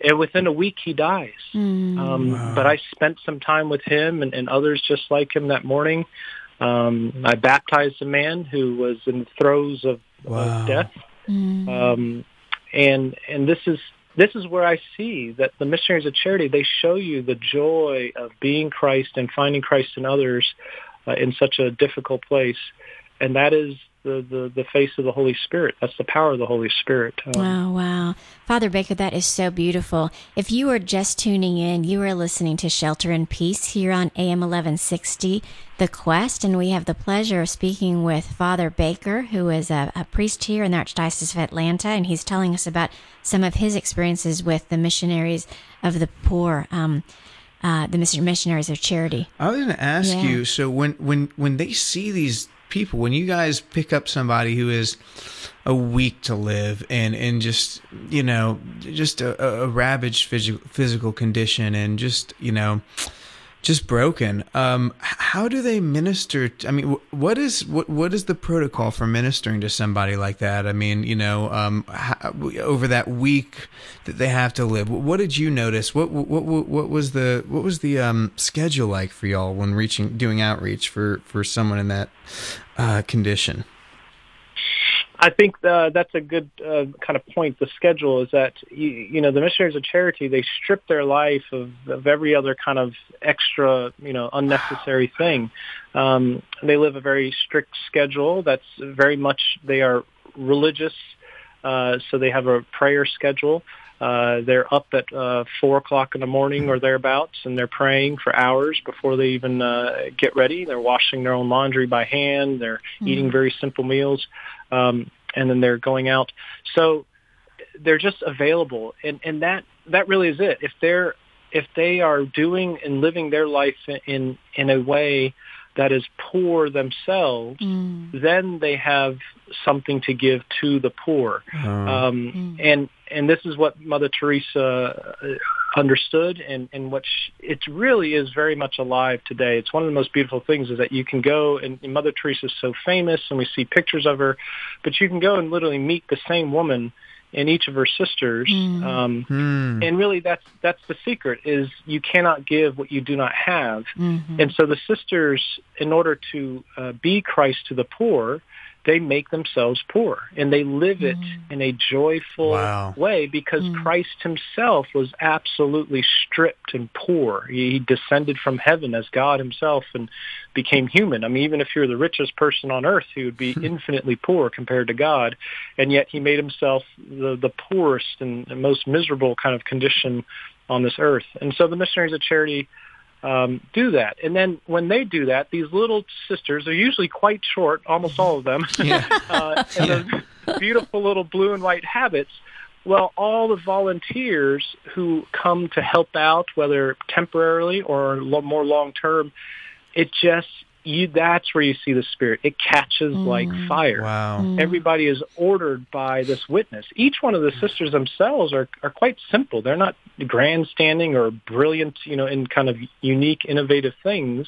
and within a week he dies. Mm. Um, wow. But I spent some time with him and, and others just like him that morning. Um, I baptized a man who was in the throes of, wow. of death, mm. um, and and this is this is where I see that the missionaries of charity they show you the joy of being Christ and finding Christ in others uh, in such a difficult place, and that is the, the, the face of the Holy Spirit. That's the power of the Holy Spirit. Um, wow, wow. Father Baker, that is so beautiful. If you are just tuning in, you are listening to Shelter in Peace here on AM 1160, The Quest, and we have the pleasure of speaking with Father Baker, who is a, a priest here in the Archdiocese of Atlanta, and he's telling us about some of his experiences with the missionaries of the poor. Um, uh, the missionaries of charity. I was going to ask yeah. you. So when when when they see these people. When you guys pick up somebody who is a week to live and and just you know just a, a ravaged physical physical condition and just you know just broken. Um, how do they minister? I mean, what is what what is the protocol for ministering to somebody like that? I mean, you know, um, how, over that week that they have to live. What did you notice? What what what, what was the what was the um, schedule like for y'all when reaching doing outreach for for someone in that uh, condition? I think uh, that's a good uh, kind of point. The schedule is that you, you know the missionaries of charity they strip their life of, of every other kind of extra you know unnecessary thing. Um, they live a very strict schedule. That's very much they are religious, uh, so they have a prayer schedule. Uh, they're up at uh, four o'clock in the morning or thereabouts, and they're praying for hours before they even uh, get ready. They're washing their own laundry by hand. They're mm-hmm. eating very simple meals um, and then they're going out. So they're just available, and and that that really is it. If they're if they are doing and living their life in in a way that is poor themselves, mm. then they have something to give to the poor. Uh. Um, mm. And and this is what Mother Teresa uh, understood, and and what she, it really is very much alive today. It's one of the most beautiful things is that you can go and, and Mother Teresa is so famous, and we see pictures of her, but you can go and literally meet the same woman in each of her sisters. Mm. Um, mm. And really, that's that's the secret: is you cannot give what you do not have. Mm-hmm. And so the sisters, in order to uh, be Christ to the poor, they make themselves poor and they live it mm. in a joyful wow. way because mm. Christ himself was absolutely stripped and poor. He descended from heaven as God himself and became human. I mean, even if you're the richest person on earth, he would be infinitely poor compared to God. And yet he made himself the, the poorest and most miserable kind of condition on this earth. And so the missionaries of charity um, do that. And then when they do that, these little sisters are usually quite short, almost all of them, yeah. uh, and yeah. those beautiful little blue and white habits. Well, all the volunteers who come to help out, whether temporarily or more long term, it just you that's where you see the spirit. It catches mm. like fire. Wow. Mm. Everybody is ordered by this witness. Each one of the sisters themselves are are quite simple. They're not grandstanding or brilliant, you know, in kind of unique, innovative things.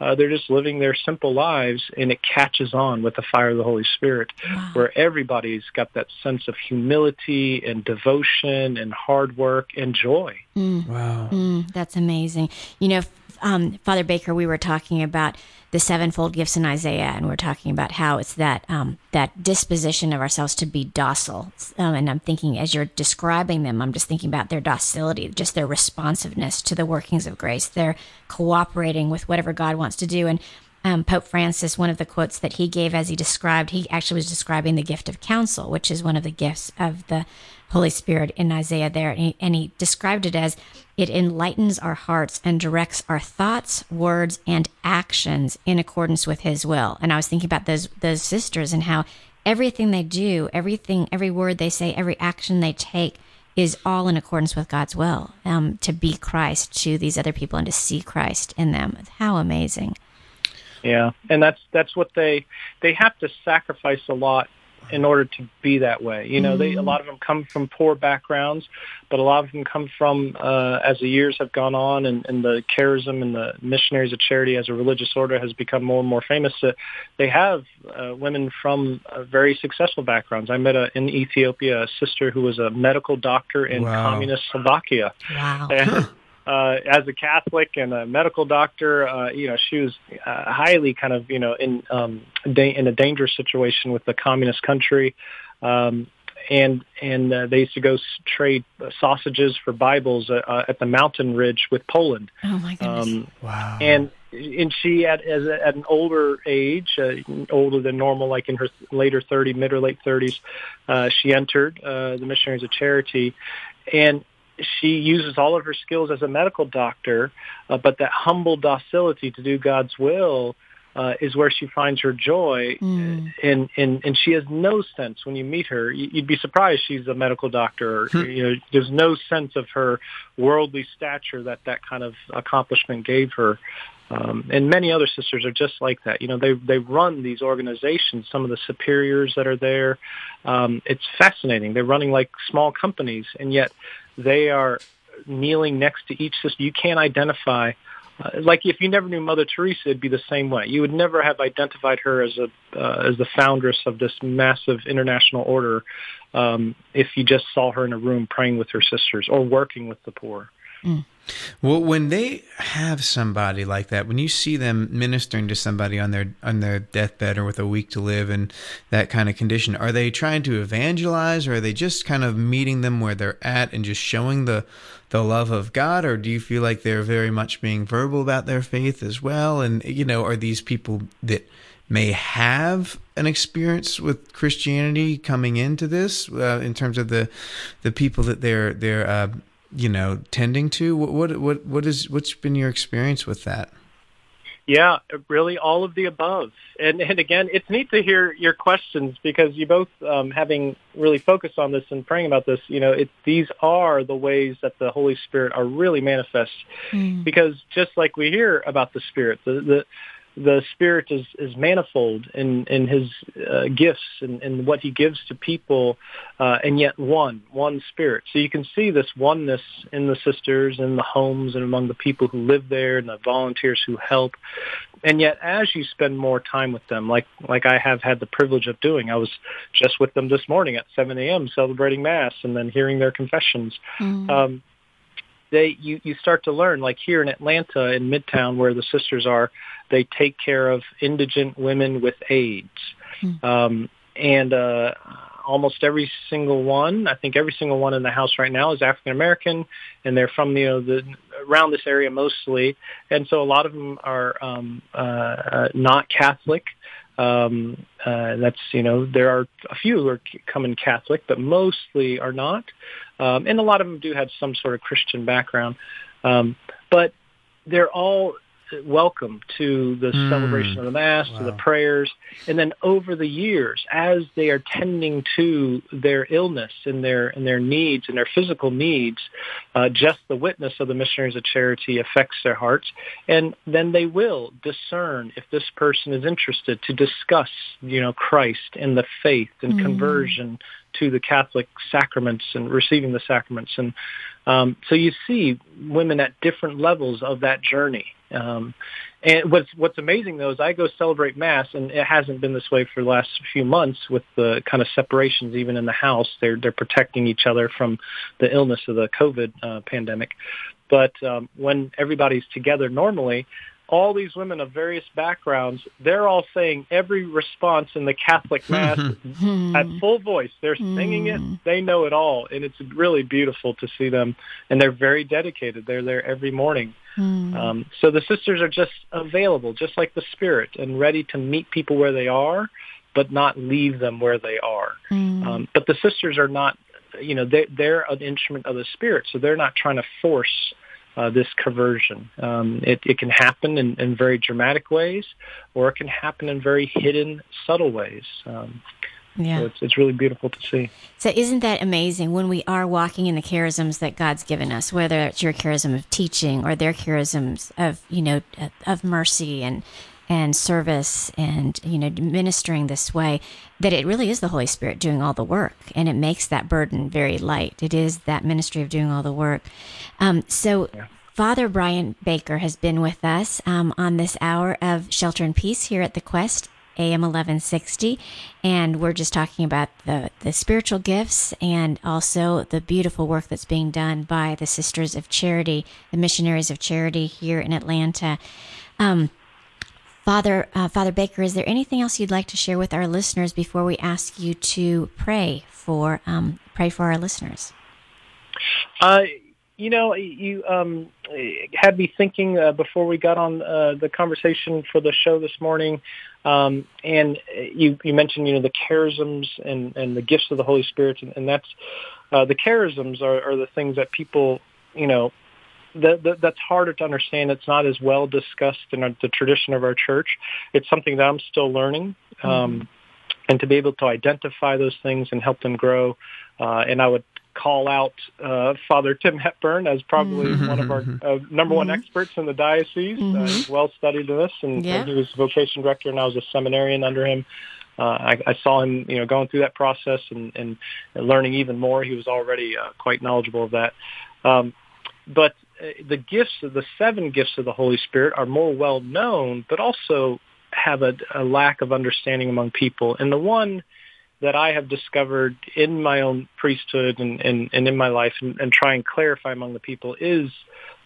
Uh, they're just living their simple lives, and it catches on with the fire of the Holy Spirit, wow. where everybody's got that sense of humility and devotion and hard work and joy. Mm. Wow, mm, that's amazing. You know, um, Father Baker, we were talking about the sevenfold gifts in Isaiah, and we're talking about how it's that um, that disposition of ourselves to be docile. Um, and I'm thinking, as you're describing them, I'm just thinking about their docility, just their responsiveness to the workings of grace. They're cooperating with whatever God wants to do. And um, Pope Francis, one of the quotes that he gave as he described, he actually was describing the gift of counsel, which is one of the gifts of the Holy Spirit in Isaiah there. And he, and he described it as it enlightens our hearts and directs our thoughts, words, and actions in accordance with his will. And I was thinking about those, those sisters and how everything they do, everything, every word they say, every action they take is all in accordance with God's will um, to be Christ to these other people and to see Christ in them. How amazing. Yeah, and that's that's what they they have to sacrifice a lot in order to be that way. You know, they a mm-hmm. lot of them come from poor backgrounds, but a lot of them come from uh, as the years have gone on and, and the charism and the missionaries of charity as a religious order has become more and more famous. Uh, they have uh, women from uh, very successful backgrounds. I met a, in Ethiopia a sister who was a medical doctor in wow. communist Slovakia. Wow. And, uh, as a Catholic and a medical doctor, uh, you know, she was uh, highly kind of, you know, in um, da- in a dangerous situation with the communist country. Um, and and uh, they used to go trade sausages for Bibles uh, uh, at the mountain ridge with Poland. Oh my goodness! Um, wow! And and she at as a, at an older age, uh, older than normal, like in her later 30, mid or late 30s, uh, she entered uh, the Missionaries of Charity, and she uses all of her skills as a medical doctor, uh, but that humble docility to do God's will uh, is where she finds her joy, mm. and and and she has no sense when you meet her. You'd be surprised she's a medical doctor. Hmm. you know, there's no sense of her worldly stature that that kind of accomplishment gave her. Um, and many other sisters are just like that. You know, they they run these organizations. Some of the superiors that are there, um, it's fascinating. They're running like small companies, and yet they are kneeling next to each sister. You can't identify uh, like if you never knew Mother Teresa, it'd be the same way. You would never have identified her as a uh, as the foundress of this massive international order um, if you just saw her in a room praying with her sisters or working with the poor. Mm. Well, when they have somebody like that, when you see them ministering to somebody on their on their deathbed or with a week to live and that kind of condition, are they trying to evangelize, or are they just kind of meeting them where they're at and just showing the the love of God, or do you feel like they're very much being verbal about their faith as well? And you know, are these people that may have an experience with Christianity coming into this uh, in terms of the the people that they're they're uh, you know tending to? What what what what is what's been your experience with that? Yeah, really all of the above. And and again, it's neat to hear your questions because you both um, having really focused on this and praying about this, you know, it, these are the ways that the Holy Spirit are really manifest. Mm. Because just like we hear about the Spirit, the, the the Spirit is, is manifold in, in his uh, gifts and, and what he gives to people, uh, and yet one, one Spirit. So you can see this oneness in the sisters, in the homes, and among the people who live there, and the volunteers who help. And yet, as you spend more time with them, like like I have had the privilege of doing, I was just with them this morning at 7 a.m. celebrating Mass, and then hearing their confessions. Mm. Um, they you you start to learn like here in Atlanta in Midtown where the sisters are they take care of indigent women with AIDS. Mm. um, and uh, almost every single one I think every single one in the house right now is African American and they're from you know the around this area mostly. And so a lot of them are um, uh, uh, not Catholic um, uh, that's you know there are a few who are coming Catholic, but mostly are not, um, and a lot of them do have some sort of Christian background. Um, but they're all welcome to the mm. celebration of the Mass, wow. to the prayers. And then over the years, as they are tending to their illness and their, and their needs and their physical needs, uh, just the witness of the missionaries of charity affects their hearts. And then they will discern if this person is interested to discuss, you know, Christ and the faith and mm. conversion to the Catholic sacraments and receiving the sacraments. And um, so you see women at different levels of that journey. Um, and what's what's amazing though is I go celebrate mass, and it hasn't been this way for the last few months with the kind of separations even in the house. They're they're protecting each other from the illness of the COVID uh, pandemic. But um, when everybody's together normally, all these women of various backgrounds, they're all saying every response in the Catholic Mass at full voice. They're singing it. Hmm. They know it all. And it's really beautiful to see them. And they're very dedicated. They're there every morning. Hmm. Um, so the sisters are just available, just like the Spirit, and ready to meet people where they are, but not leave them where they are. Hmm. Um, but the sisters are not, you know, they, they're an instrument of the Spirit. So they're not trying to force uh, this conversion. Um, it, it, can happen in, in, very dramatic ways, or it can happen in very hidden, subtle ways. Um, yeah. So it's, it's really beautiful to see. So, isn't that amazing when we are walking in the charisms that God's given us, whether it's your charism of teaching or their charisms of, you know, of mercy and and service and you know ministering this way that it really is the holy spirit doing all the work and it makes that burden very light it is that ministry of doing all the work um, so yeah. father brian baker has been with us um, on this hour of shelter and peace here at the quest AM 1160. And we're just talking about the, the spiritual gifts and also the beautiful work that's being done by the Sisters of Charity, the missionaries of charity here in Atlanta. Um, Father, uh, Father Baker, is there anything else you'd like to share with our listeners before we ask you to pray for um, pray for our listeners? Uh, you know, you um, had me thinking uh, before we got on uh, the conversation for the show this morning, um, and you, you mentioned you know the charisms and, and the gifts of the Holy Spirit, and, and that's uh, the charisms are, are the things that people you know that, that, that's harder to understand. It's not as well discussed in our, the tradition of our church. It's something that I'm still learning. Mm-hmm. Um, and to be able to identify those things and help them grow. Uh, and I would call out uh, Father Tim Hepburn as probably mm-hmm. one of our uh, number one mm-hmm. experts in the diocese. Uh, mm-hmm. he's well studied in this, and, yeah. and, he was vocation director, and I was a seminarian under him. Uh, I, I, saw him, you know, going through that process and, and, learning even more. He was already uh, quite knowledgeable of that. Um, but uh, the gifts, of the seven gifts of the Holy Spirit, are more well known, but also have a, a lack of understanding among people. And the one that I have discovered in my own priesthood and, and, and in my life and, and, try and clarify among the people is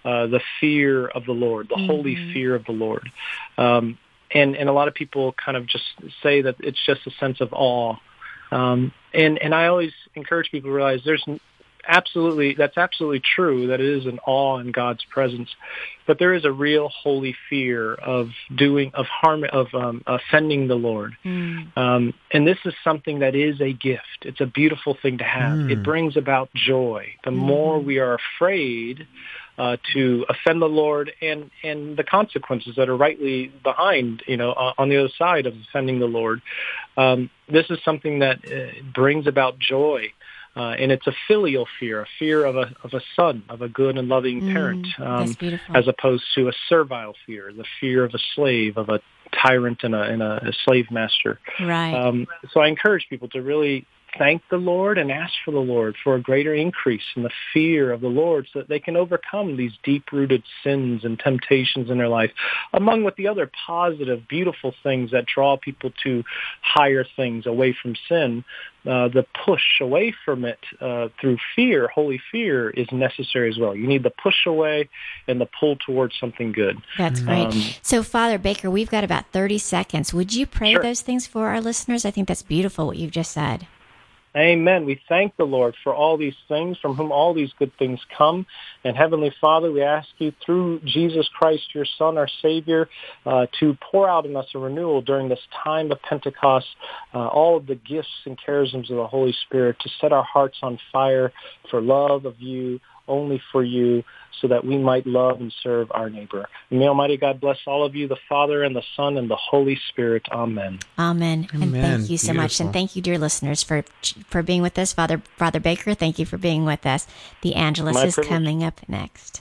uh, the fear of the Lord, the mm-hmm. holy fear of the Lord. Um, and, and a lot of people kind of just say that it's just a sense of awe. Um, and, and I always encourage people to realize there's absolutely that's absolutely true that it is an awe in God's presence, but there is a real holy fear of doing of harm of um, offending the Lord, mm. um, and this is something that is a gift. It's a beautiful thing to have. Mm. It brings about joy. The mm. more we are afraid. Uh, to offend the Lord and and the consequences that are rightly behind, you know, uh, on the other side of offending the Lord. Um, this is something that uh, brings about joy uh, and it's a filial fear, a fear of a of a son, of a good and loving mm, parent, um, as opposed to a servile fear, the fear of a slave, of a tyrant and a, and a, a slave master. Right. Um, so I encourage people to really thank the Lord and ask for the Lord for a greater increase in the fear of the Lord so that they can overcome these deep-rooted sins and temptations in their life, among with the other positive, beautiful things that draw people to higher things away from sin. Uh, the push away from it uh, through fear, holy fear, is necessary as well. You need the push away and the pull towards something good. That's great. Um, so, Father Baker, we've got about 30 seconds. Would you pray sure. those things for our listeners? I think that's beautiful what you've just said. Amen. We thank the Lord for all these things from whom all these good things come. And Heavenly Father, we ask you through Jesus Christ, your Son, our Savior, uh, to pour out in us a renewal during this time of Pentecost, uh, all of the gifts and charisms of the Holy Spirit to set our hearts on fire for love of you, only for you, so that we might love and serve our neighbor. may Almighty God bless all of you, the Father and the Son and the Holy Spirit. Amen. Amen. Amen. And thank you so Beautiful. much. And thank you, dear listeners, for for being with us. Father Father Baker, thank you for being with us. The Angelus My is privilege. coming up next.